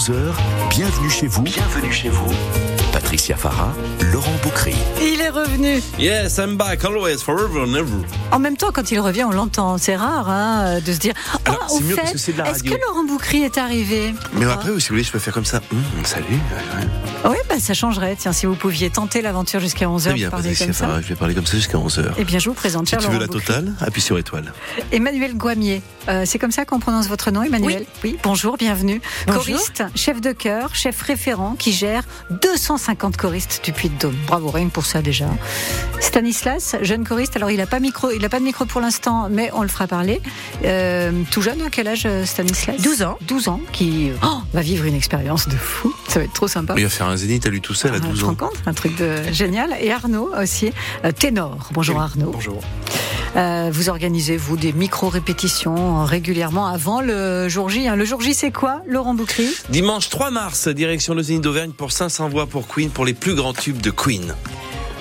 11h, bienvenue chez vous. Bienvenue chez vous. Patricia Farah, Laurent Boucry. Il est revenu. Yes, I'm back, always, forever and ever. En même temps, quand il revient, on l'entend. C'est rare hein, de se dire Ah, Alors, au c'est mieux fait, parce que c'est de la est-ce que. Laurent Boucry est arrivé? Mais Ah. après, si vous voulez, je peux faire comme ça. Hum, salut. Oui, bah, ça changerait. Tiens, si vous pouviez tenter l'aventure jusqu'à 11h, Très bien, parler Patricia comme ça. Farah, je vais parler comme ça jusqu'à 11h. Eh bien, je vous présente Si tu veux Laurent la Boucry. totale, appuie sur étoile. Emmanuel Guamier. Euh, c'est comme ça qu'on prononce votre nom, Emmanuel? Oui. bonjour, bienvenue. Bonjour. Choriste, chef de chœur, chef référent qui gère 250 choristes du Puy-de-Dôme. Bravo, rien pour ça déjà. Stanislas, jeune choriste. Alors, il n'a pas, micro, il a pas de micro pour l'instant, mais on le fera parler. Euh, tout jeune, à quel âge, euh, Stanislas 12 ans. 12 ans, qui oh, va vivre une expérience de fou. Ça va être trop sympa. Il va faire un zénith à lui tout seul à Ah, 12 tu te ans. rends compte Un truc de génial. Et Arnaud aussi, euh, ténor. Bonjour Arnaud. Bonjour. Euh, vous organisez, vous, des micro-répétitions euh, régulièrement avant le jour J. hein. Le jour J, c'est quoi, Laurent Boucry Dimanche 3 mars, direction le Zénith d'Auvergne pour 500 voix pour Queen, pour les plus grands tubes de Queen.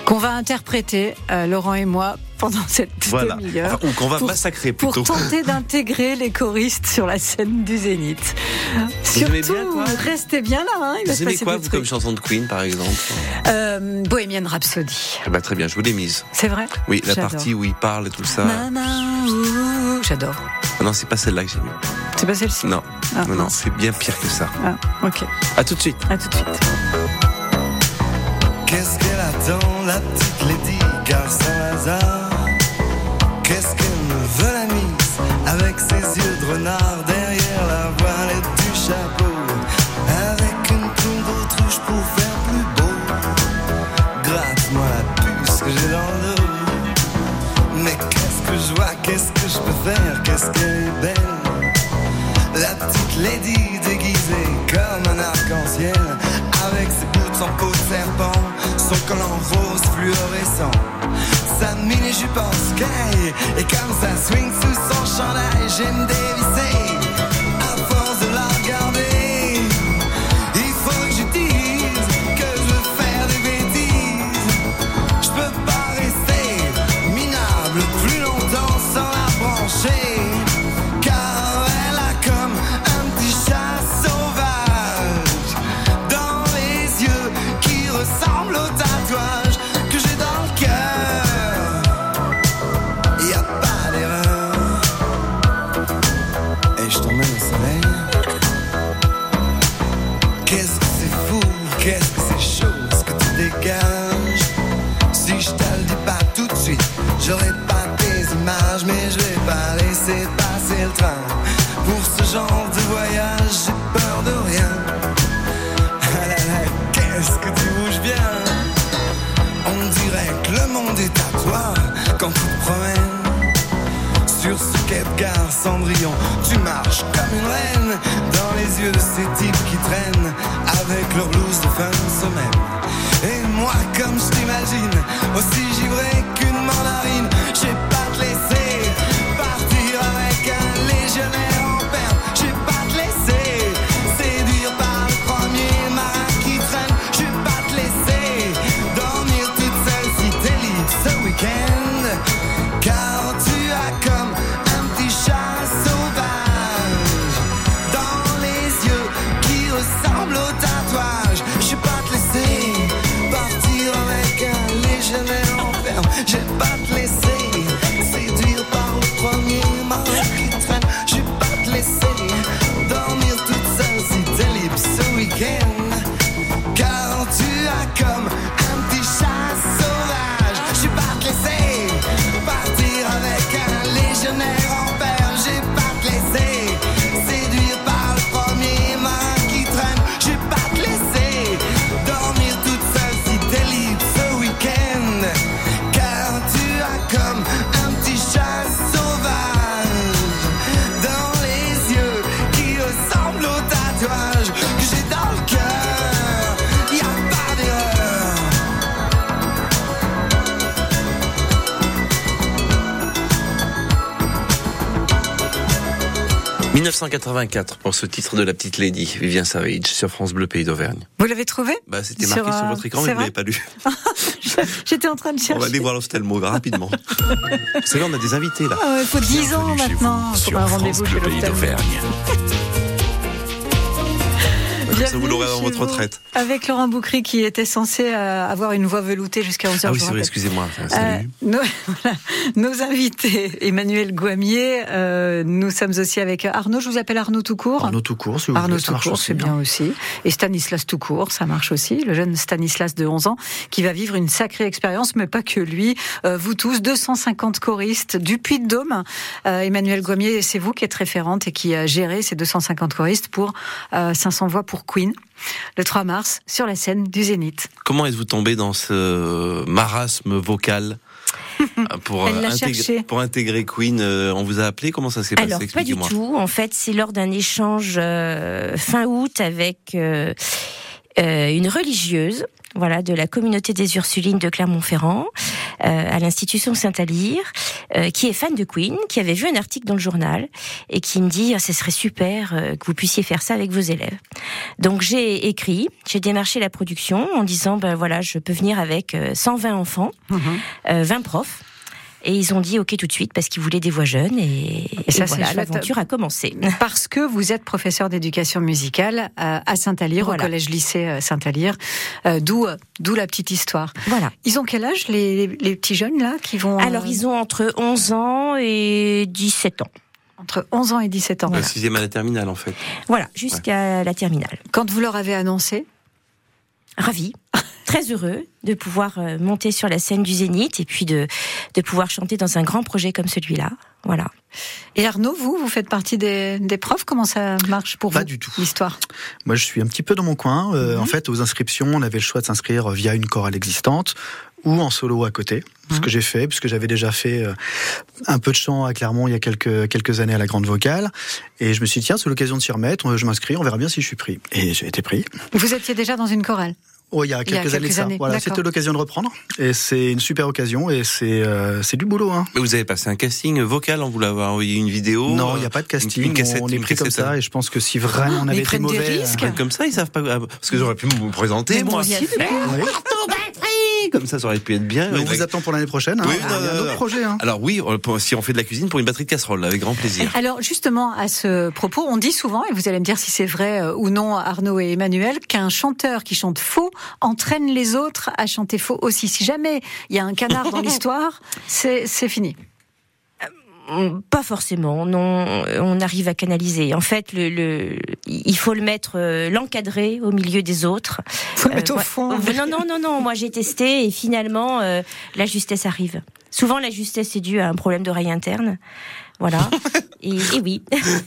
Qu'on va interpréter, euh, Laurent et moi, pendant cette Voilà. demi-heure. Enfin, ou qu'on va pour- massacrer Pour plutôt. tenter d'intégrer les choristes sur la scène du Zénith. Vous Surtout, bien, quoi restez bien là. Hein, il Vous aimez quoi, vous, trucs. comme chanson de Queen, par exemple Euh, Bohemian Rhapsody. Eh ben, Très bien, je vous l'ai mise. C'est vrai Oui, la partie où il parle et tout ça. J'adore. Ah non, c'est pas celle-là que j'ai mis. C'est pas celle-ci Non, Ah, non, c'est bien pire que ça. Ah, ok. À tout de suite. À tout de suite. Qu'est-ce qu'elle attend, la petite Lady Car Qu'est-ce qu'elle me veut la mise Avec ses yeux de renard derrière la voilette du chapeau Avec une plume d'autruche pour faire plus beau. Gratte-moi la puce que j'ai dans le dos. Mais qu'est-ce que je vois, qu'est-ce que je peux faire Qu'est-ce qu'elle est belle? La petite lady déguisée comme un arc-en-ciel Avec ses boots en peau de serpent Son collant rose fluorescent Sa mini-jupe en sky. Et comme ça swing sous son chandail J'aime dévisser quai Cendrillon, tu marches comme une reine dans les yeux de ces types qui traînent avec leur blouse de fin de semaine. Et moi, comme je t'imagine, aussi givré 1984 pour ce titre de la petite Lady, Vivien Savage sur France Bleu Pays d'Auvergne. Vous l'avez trouvé? Bah, c'était marqué sur, euh, votre écran, mais vous l'avez pas lu. J'étais en train de On chercher. va aller voir l'ophtalmo rapidement. Vous savez, on a des invités là. Ah ouais, il faut 10 ans maintenant sur un France Bleu Pays d'Auvergne. Ça vous l'aurez dans votre retraite. Avec Laurent Boucry qui était censé euh, avoir une voix veloutée jusqu'à 11h. Ah oui, vrai, excusez-moi. Euh, nos, voilà, nos, invités, Emmanuel Gouamier, euh, nous sommes aussi avec Arnaud, je vous appelle Arnaud Toucourt. Arnaud Toucourt, si vous Arnaud voulez, Toucourt, c'est bien aussi. Et Stanislas Toucourt, ça marche aussi, le jeune Stanislas de 11 ans, qui va vivre une sacrée expérience, mais pas que lui. Euh, vous tous, 250 choristes du Puy-de-Dôme. Euh, Emmanuel Gouamier, c'est vous qui êtes référente et qui a géré ces 250 choristes pour 500 voix pour Queen le 3 mars sur la scène du Zénith. Comment êtes-vous tombé dans ce marasme vocal pour, intégrer, pour intégrer Queen, on vous a appelé Comment ça s'est passé Alors, pas du tout. En fait, c'est lors d'un échange fin août avec euh, une religieuse voilà, de la communauté des Ursulines de Clermont-Ferrand, euh, à l'institution Saint-Alyre, euh, qui est fan de Queen, qui avait vu un article dans le journal et qui me dit ah, ce serait super euh, que vous puissiez faire ça avec vos élèves. Donc j'ai écrit, j'ai démarché la production en disant ben voilà, je peux venir avec 120 enfants, 20 profs. Et ils ont dit OK tout de suite parce qu'ils voulaient des voix jeunes et, et, ça, voilà, l'aventure a commencé. Parce que vous êtes professeur d'éducation musicale à Saint-Alyre, au collège-lycée Saint-Alyre, d'où d'où la petite histoire. Voilà. Ils ont quel âge les, les petits jeunes là qui vont Alors ils ont entre 11 ans et 17 ans entre 11 ans et 17 ans. La sixième à la terminale, en fait. Voilà, jusqu'à la terminale. Quand vous leur avez annoncé? Ravi, très heureux de pouvoir euh, monter sur la scène du Zénith et puis de, de pouvoir chanter dans un grand projet comme celui-là. Voilà. Et Arnaud, vous, vous faites partie des, des profs? Comment ça marche pour Pas vous du tout. L'histoire? Moi, je suis un petit peu dans mon coin. Euh, En fait, aux inscriptions, on avait le choix de s'inscrire via une chorale existante ou en solo à côté. Ce que j'ai fait, puisque j'avais déjà fait euh, un peu de chant à Clermont il y a quelques, quelques années à la Grande Vocale. Et je me suis dit, tiens, c'est l'occasion de s'y remettre, je m'inscris, on verra bien si je suis pris. Et j'ai été pris. Vous étiez déjà dans une chorale? Oh, il y a quelques, il y a quelques années de ça. années, Voilà, c'était l'occasion de reprendre. Et c'est une super occasion et c'est euh, c'est du boulot. Hein. Mais vous avez passé un casting vocal, on vous l'a envoyé une vidéo Non, il n'y a pas de casting. une cassette, on est pris comme ça et je pense que si vraiment on Mais avait ils été prennent des mauvais, risques. euh, Comme ça, ils savent pas. ah, Parce que j'aurais pu vous présenter, Mais moi. moi aussi, Comme ça, ça aurait pu être bien. Mais on Avec- vous attend pour l'année prochaine. Hein. Oui, il y non, a non, un autre non. projet. Hein. Alors oui, on- pour- si on fait de la cuisine pour une batterie de casserole, avec grand plaisir. Alors justement, à ce propos, on dit souvent, et vous allez me dire si c'est vrai euh, ou non, Arnaud et Emmanuel, qu'un chanteur qui chante faux entraîne les autres à chanter faux aussi. Si jamais il y a un canard dans l'histoire, c'est c'est fini. Pas forcément, non. On arrive à canaliser. En fait, le, le il faut le mettre, euh, l'encadrer au milieu des autres. Faut le mettre au ouais. fond. Non, non, non, non. Moi, j'ai testé et finalement, euh, la justesse arrive. Souvent, la justesse est due à un problème d'oreille interne. Voilà. et, et oui.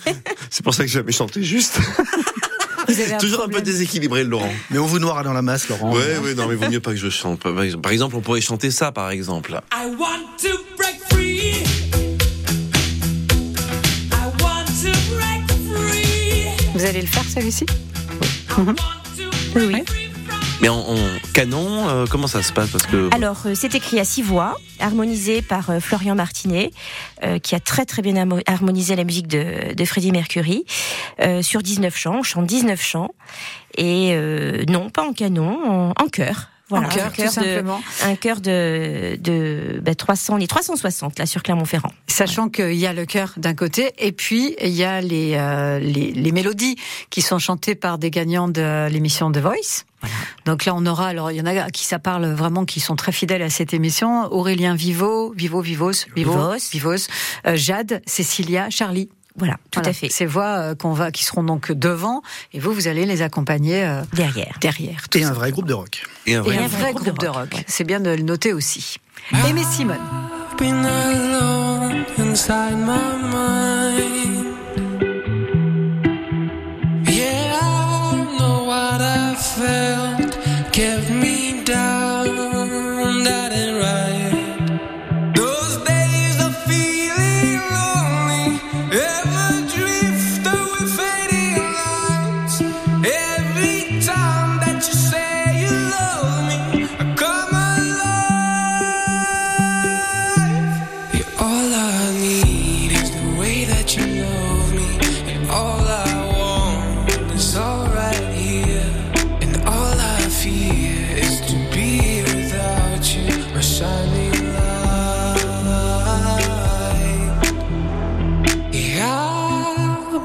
C'est pour ça que j'ai jamais chanté juste. Un Toujours un peu déséquilibré, Laurent. Mais on vous noie dans la masse, Laurent. Ouais, ouais, non, mais vaut mieux pas que je chante. Par exemple- Par exemple, on pourrait chanter ça, par exemple. I want to break free. Vous allez le faire celui-ci Oui, from Mais en, en canon, euh, comment ça se passe Parce que Alors, euh, c'est écrit à six voix, harmonisé par euh, Florian Martinet, qui a très très bien harmo- harmonisé la musique de, de Freddie Mercury, sur 19 chants, on chante 19 chants, et non, pas en canon, en, en chœur. Voilà, un de, simplement. un chœur de, de bah, 300, on est 360 là sur Clermont-Ferrand. Sachant qu'il y a le chœur d'un côté, et puis il y a les, euh, les, les mélodies qui sont chantées par des gagnants de l'émission The Voice. Donc là, on aura, alors il y en a qui ça parle vraiment, qui sont très fidèles à cette émission. Aurélien Vivo, Vivo, Vivos, Vivo, Vivos. Vivos, euh, Jade, Cécilia, Charlie. Voilà, tout Voilà. à fait. Ces voix euh, qu'on va, qui seront donc devant, et vous, vous allez les accompagner euh, Derrière. derrière. tout Et un vrai groupe de rock. et un Et vrai. un vrai groupe de rock. ouais. C'est bien de le noter aussi. Aimé Simone. been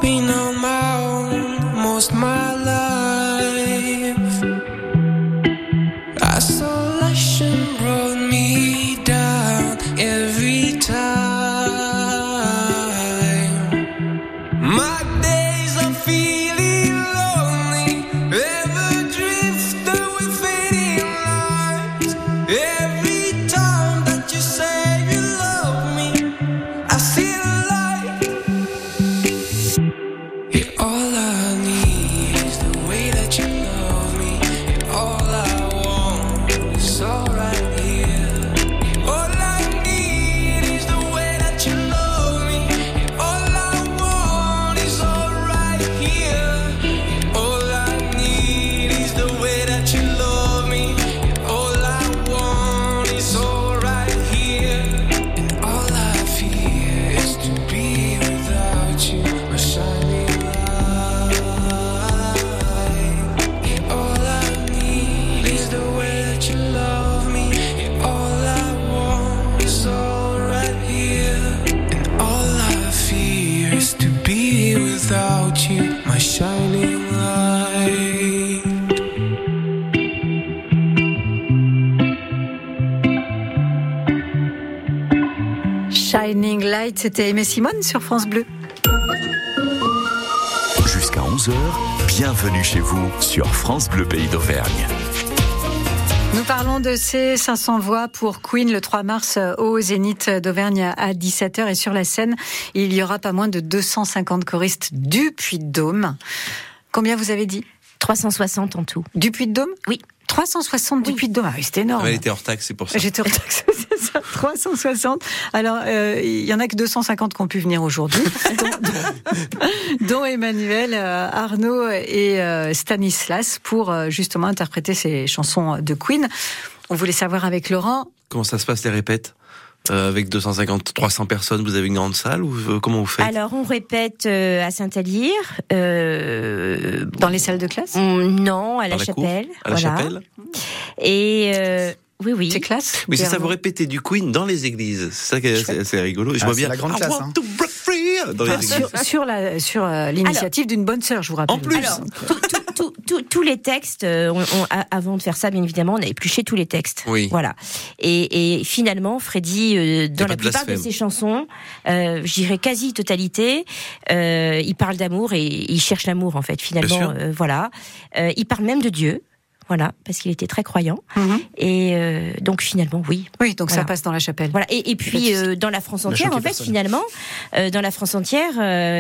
Been on my c'était Aimé Simone sur France Bleu. Jusqu'à 11h, bienvenue chez vous sur France Bleu Pays d'Auvergne. Nous parlons de ces 500 voix pour Queen le 3 mars au Zénith d'Auvergne à 17h et sur la scène, il y aura pas moins de 250 choristes du Puy-de-Dôme. Combien vous avez dit? 360 en tout. Du Puy-de-Dôme? Oui. 360 du Puy-de-Dôme. Ah, c'est énorme. Elle était hors taxe, c'est pour ça. J'étais hors taxe, c'est ça. 360. Alors, euh, il y en a que 250 qui ont pu venir aujourd'hui, dont, Emmanuel, euh, Arnaud et euh, Stanislas pour justement interpréter ces chansons de Queen. On voulait savoir avec Laurent. Comment ça se passe les répètes? Euh, avec 250, 300 personnes, vous avez une grande salle ou euh, comment vous faites? Alors on répète euh, à Saint-Alyre. Dans les salles de classe? Non, à la, chapelle. à la chapelle? Et oui, oui. C'est classe. Oui, c'est ça, vous répétez du Queen dans les églises. C'est ça qui est assez rigolo. je ah, vois bien. la grande classe. Hein. Dans les sur, sur, la, sur l'initiative d'une bonne sœur, je vous rappelle. En plus. Alors, tous les textes, euh, avant de faire ça, bien évidemment, on a épluché tous les textes. Oui. Voilà. Et, finalement, Freddy, euh, dans la plupart de ses chansons, euh, je dirais quasi totalité, euh, il parle d'amour et il cherche l'amour en fait. Finalement, voilà. il parle même de Dieu voilà, parce qu'il était très croyant. Mhm. Et euh, donc finalement, oui. Oui, donc ça passe dans la chapelle. Voilà. Et, puis euh, dans la France entière, en fait, finalement, euh, dans la France entière,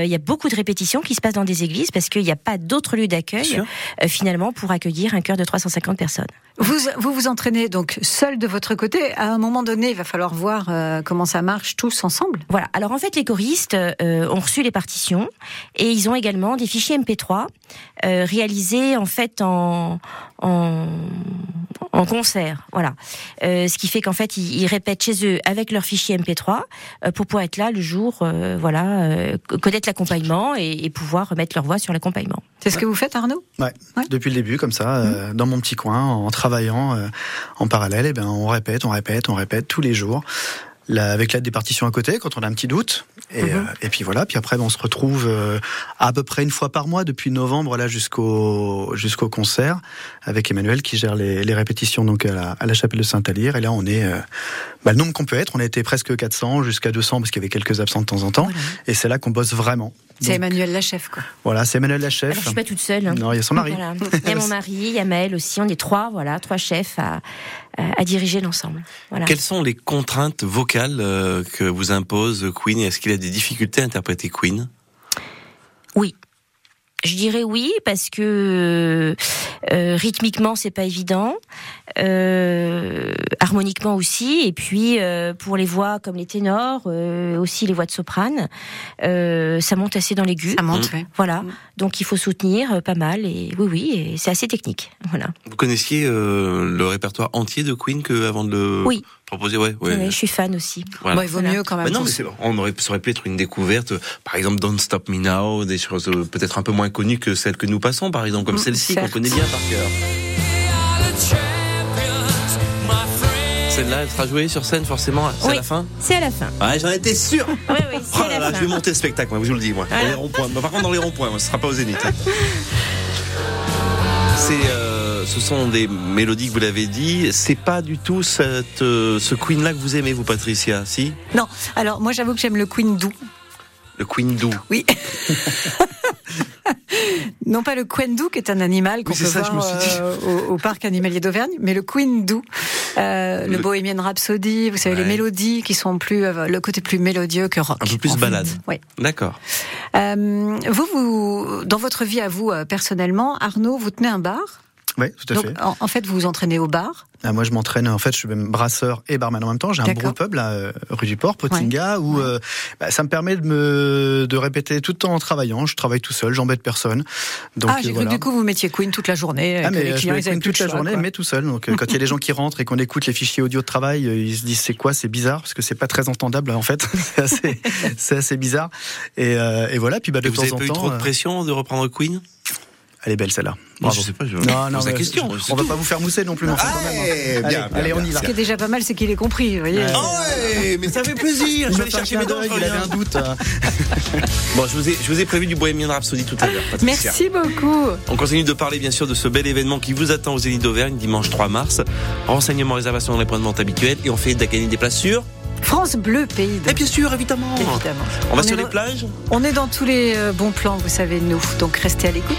il y a beaucoup de répétitions qui se passent dans des églises parce qu'il n'y a pas d'autre lieu d'accueil finalement pour accueillir un chœur de 350 personnes. Vous, vous vous entraînez donc seul de votre côté. À un moment donné, il va falloir voir comment ça marche tous ensemble. Voilà. Alors en fait, les choristes ont reçu les partitions et ils ont également des fichiers MP3 réalisés en fait en, en en, concert, voilà. Euh, ce qui fait qu'en fait, ils, répètent chez eux avec leur fichier MP3 euh, pour pouvoir être là le jour, euh, voilà, connaître l'accompagnement et, pouvoir mettre leur voix sur l'accompagnement. C'est ce que vous faites, Arnaud? Ouais. depuis le début, comme ça, mmh. dans mon petit coin, en travaillant en parallèle, et eh ben, on répète, on répète, on répète tous les jours avec l'aide des partitions à côté quand on a un petit doute. Et, mhm. euh, et puis voilà, puis après on se retrouve euh, à peu près une fois par mois depuis novembre là jusqu'au jusqu'au concert avec Emmanuel qui gère les, les répétitions donc à la, à la chapelle de Saint-Alyre. Et là on est euh, bah, le nombre qu'on peut être. On a été presque 400 jusqu'à 200 parce qu'il y avait quelques absents de temps en temps. Et c'est là qu'on bosse vraiment. C'est Emmanuel la chef quoi. Voilà, c'est Emmanuel la chef. Alors, je suis pas toute seule. Hein. Non, il y a son mari. Il y a mon mari, il y a Maël aussi. On est trois, voilà, trois chefs à, à diriger l'ensemble. Voilà. Quelles sont les contraintes vocales euh, que vous impose Queen? Est-ce qu'il a des difficultés à interpréter Queen? Oui. Je dirais oui parce que euh, rythmiquement c'est pas évident, euh, harmoniquement aussi, et puis euh, pour les voix comme les ténors, euh, aussi les voix de soprane, euh, ça monte assez dans l'aigu. Ça monte, mmh. Voilà, donc il faut soutenir pas mal et oui oui, et c'est assez technique. Voilà. Vous connaissiez le répertoire entier de Queen que avant de le oui. Proposer, ouais, ouais. Oui, je suis fan aussi. Voilà. il vaut mieux quand même. non, mais on aurait, ça aurait pu être une découverte, par exemple Don't Stop Me Now, des choses peut-être un peu moins connues que celles que nous passons, par exemple, comme mmh, celle-ci qu'on connaît bien par cœur. Celle-là, elle sera jouée sur scène forcément. C'est à la fin? C'est à la fin. Ouais, j'en étais sûr. Oui, oui, c'est oh là Je vais monter le spectacle, moi, je vous le dis, moi. Dans les ronds-points. par contre, dans les ronds-points, ce sera pas au zénith. Hein. C'est, euh, ce sont des mélodies que vous l'avez dit. C'est pas du tout cette, euh, ce Queen là que vous aimez, vous, Patricia, si? Non. Alors moi, j'avoue que j'aime le Queen doux. Le Queen doux. Oui. non pas le quendou qui est un animal qu'on Oui, peut ça, je voir me suis dit. euh, au, au parc animalier d'Auvergne, mais le quindou, euh, le, Le- Bohemian Rhapsody, vous savez les mélodies qui sont plus euh, le côté plus mélodieux que rock. Un peu plus fait. balade. Oui. D'accord. Vous, vous, dans votre vie à vous personnellement, Arnaud, vous tenez un bar? Oui, tout à Donc, fait. en, en fait, vous vous entraînez au bar. Ah, moi, je m'entraîne. En fait, je suis même brasseur et barman en même temps. J'ai un brew pub là, euh, rue du Port, Potinga, où euh, bah, ça me permet de me de répéter tout le temps en travaillant. Je travaille tout seul, j'embête personne. Donc ah, j'ai euh, cru voilà. que du coup vous mettiez Queen toute la journée. Ah que mais les je clients, avaient Queen toute la choix, journée, quoi. mais tout seul. Donc euh, quand il y a des gens qui rentrent et qu'on écoute les fichiers audio de travail, euh, ils se disent c'est quoi, c'est bizarre parce que c'est pas très entendable en fait. c'est assez, c'est assez bizarre. Et, euh, et voilà. Puis bah de Et vous temps avez en pas eu trop de euh, pression de reprendre Queen? Elle est belle celle-là. Non, Bravo. je sais pas, je Non, non, la question. On va tout. pas vous faire mousser non plus, quand même, hein. Allez, Allez, bien, allez, bien, on y va. Ce qui est déjà pas mal, c'est qu'il est compris. Vous voyez. Ah ouais, mais ça fait plaisir. Je vais aller chercher mes dents. il avait un doute. hein. Bon, je vous ai, je vous ai prévu du Bohemian Rhapsody tout à l'heure. Merci beaucoup. On continue de parler bien sûr de ce bel événement qui vous attend aux Zénith d'Auvergne dimanche 3 mars. Renseignements, réservations dans les points de vente habituels et on fait gagner des places sur. France Bleu, pays de. Et bien sûr, évidemment. Évidemment. On va sur les dans- plages. On est dans tous les euh, bons plans, vous savez, nous. Donc restez à l'écoute.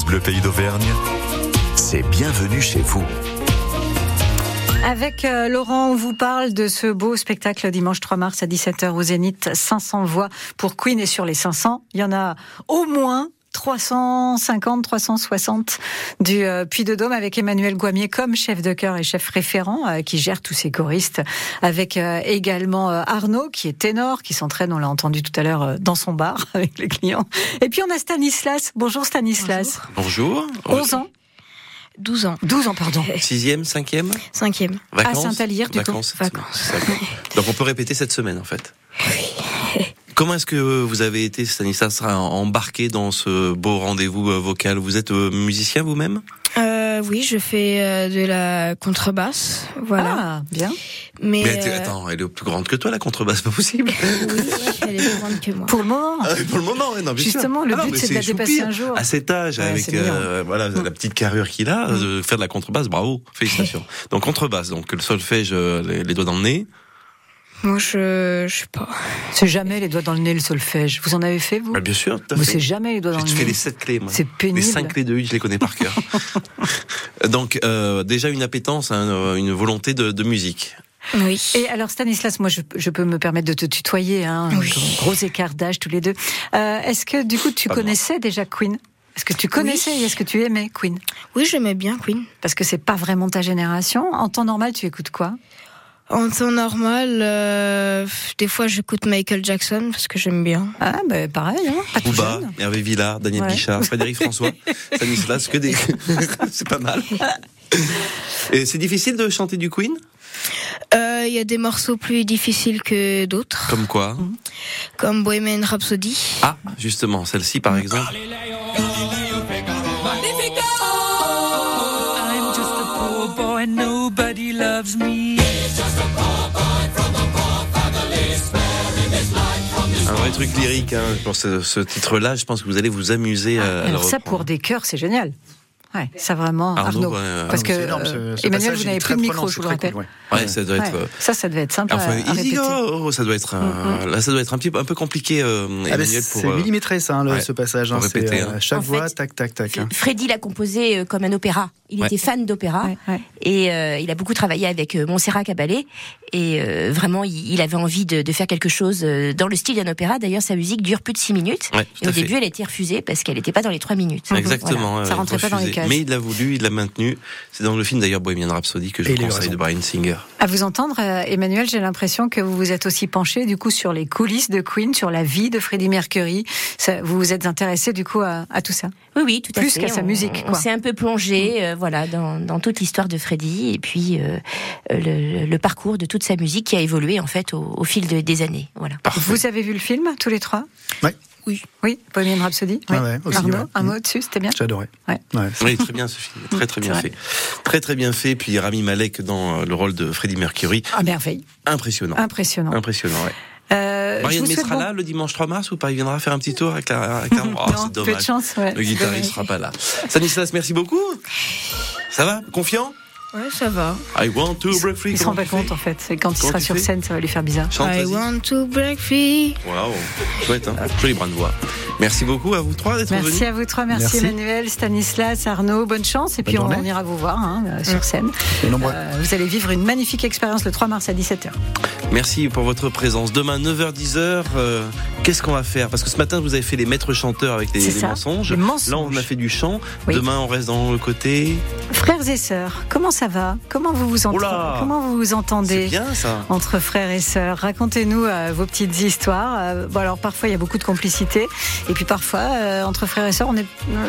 Bleu Pays d'Auvergne, c'est bienvenue chez vous. Avec euh, Laurent, on vous parle de ce beau spectacle dimanche 3 mars à 17h au Zénith. 500 voix pour Queen et sur les 500, il y en a au moins 350, 360 du euh, Puy de Dôme avec Emmanuel Guamier comme chef de chœur et chef référent euh, qui gère tous ces choristes avec euh, également euh, Arnaud qui est ténor qui s'entraîne on l'a entendu tout à l'heure euh, dans son bar avec les clients et puis on a Stanislas bonjour Stanislas Bonjour. 11 ans 12 ans. 12 ans pardon Sixième, cinquième? Cinquième. Vacances? Saint-Alyre, du coup. Vacances. Vacances. D'accord. Donc on peut répéter cette semaine en fait. Comment est-ce que vous avez été, Stanislas, embarqué dans ce beau rendez-vous euh, vocal? Vous êtes euh, musicien vous-même? Euh, oui, je fais euh, de la contrebasse. Voilà. ah bien Mais, Mais euh, attends, elle est plus grande que toi, la contrebasse, pas possible. oui, elle est plus grande que moi. pour le moment Ah, Pour le moment, non, bien sûr. Justement, le Ah but, c'est de la dépasser un jour. À cet âge, Ouais, avec euh, voilà la petite carrure qu'il a, de faire de la contrebasse, bravo, félicitations. donc contrebasse, donc le solfège, euh, les, les doigts dans le nez. Moi, je, je sais pas. c'est jamais les doigts dans le nez le solfège vous en avez fait vous? Bah, bien sûr, tout à Vous fait. c'est jamais les doigts dans J'ai le fait nez les sept clés, moi. c'est pénible Les cinq clés de U, je les connais par cœur. donc euh, déjà une appétence, hein, euh, une volonté de, de musique. Oui. Et alors Stanislas, moi je, je peux me permettre de te tutoyer, hein, Oui. un gros écart d'âge tous les deux. Euh, est-ce que du coup tu Pas moi. connaissais déjà Queen? Est-ce que tu connaissais et est-ce que tu aimais Queen? Oui, j'aimais bien Queen. Parce que c'est pas vraiment ta génération. En temps normal, tu écoutes quoi? En temps normal, euh, des fois, j'écoute Michael Jackson parce que j'aime bien. Ah, bah, pareil, hein, pas Bouba. Hervé Villard, Daniel Ouais. Guichard, Frédéric François, Stanislas, que des... c'est pas mal. Et c'est difficile de chanter du Queen? Euh, Il y a des morceaux plus difficiles que d'autres, Comme quoi? Comme Bohemian Rhapsody. Ah, justement, celle-ci par exemple. I'm just a poor boy, nobody loves me. Vrai truc lyrique, hein. pour ce, ce titre-là, je pense que vous allez vous amuser à, Ah, Alors ça, reprendre. pour des chœurs, c'est génial. Ouais, ça vraiment, Arnaud, Parce que énorme, euh, ce- ce Emmanuel, passage, vous n'avez plus de micro, je vous le rappelle. cool, ouais. Ouais, ça doit être. Ouais, Ça, ça devait être sympa Enfin, à, à easy go, ça doit être un, là, ça doit être un petit peu, un peu compliqué, euh, Ah, mais Emmanuel, pour. c'est euh, millimétré ça, hein, le- ouais, ce passage. hein, répéter, euh, hein. chaque En voix, fait, tac, tac, tac. hein. Freddy l'a composé comme un opéra. Il Ouais. était fan d'opéra Ouais, ouais. et euh, il a beaucoup travaillé avec Montserrat Caballé et euh, vraiment il, il avait envie de, de faire quelque chose dans le style d'un opéra. D'ailleurs sa musique dure plus de six minutes Ouais, tout et au début elle a été refusée parce qu'elle n'était pas dans les trois minutes. Exactement. Voilà, ça rentrait pas dans les Mais il l'a voulu, il l'a maintenu. C'est dans le film d'ailleurs Bohemian Rhapsody que je Et vous conseille de Brian Singer. À vous entendre, euh, Emmanuel, j'ai l'impression que vous vous êtes aussi penché du coup sur les coulisses de Queen, sur la vie de Freddie Mercury. Ça, vous vous êtes intéressé du coup à, à tout ça. Oui, oui, tout à Plus fait. qu'à sa musique, On, s'est un peu plongé, euh, voilà, dans, dans toute l'histoire de Freddy et puis euh, le, le parcours de toute sa musique qui a évolué en fait au, au fil de- des années. Voilà. Parfait. Vous avez vu le film tous les trois? Ouais. Oui. Oui, Bohemian Rhapsody. Ouais, ouais, aussi, Arnaud, ouais. un mot dessus, c'était bien. J'adorais. Ouais. Ouais. Oui, très bien ce film, très très bien fait, très très bien fait. Puis Rami Malek dans euh, le rôle de Freddie Mercury, Ah merveille, impressionnant, impressionnant. impressionnant. Ouais. Euh, Messera bon- là le dimanche 3 mars ou pas? Il viendra faire un petit tour avec la. Avec la... Oh, non, c'est peu de dommage. chance. Ouais, Le guitariste dommage. sera pas là. Stanislas, merci beaucoup. Ça va? Confiant? Ouais, ça va. I want to break free. Il se rend pas compte en fait. C'est quand il sera sur scène, ça va lui faire bizarre. Chante, I want to break free. Waouh, chouette, hein Joli brin de voix. Merci beaucoup à vous trois d'être Merci venus. à vous trois, merci, Merci. Emmanuel, Stanislas, Arnaud, bonne chance et puis on, journée. on ira vous voir hein, euh, sur scène. Et nombreux. Euh, vous allez vivre une magnifique expérience le 3 mars à 17h. Merci pour votre présence. Demain, 9h-10h, euh, qu'est-ce qu'on va faire? Parce que ce matin, vous avez fait les maîtres chanteurs avec les, mensonges. les mensonges. Là, on a fait du chant. Oui. Demain, on reste dans le côté. Frères et sœurs, comment ça va? Comment vous vous, ent- Oula comment vous vous entendez? Bien ça. entre frères et sœurs Racontez-nous euh, vos petites histoires. Euh, bon, alors parfois il y a beaucoup de complicité et puis parfois euh, entre frères et sœurs on est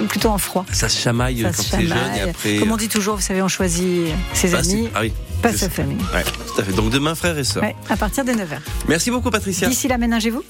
plutôt en froid. Ça se chamaille Ça quand se c'est jeune et chamaille. après. Comme on dit toujours, vous savez, on choisit ses Bah, amis, Ah oui. pas sa famille. Ouais, tout à fait. Donc demain, frères et sœurs. Ouais, à partir de 9h. Merci beaucoup, Patricia. D'ici là, ménagez-vous.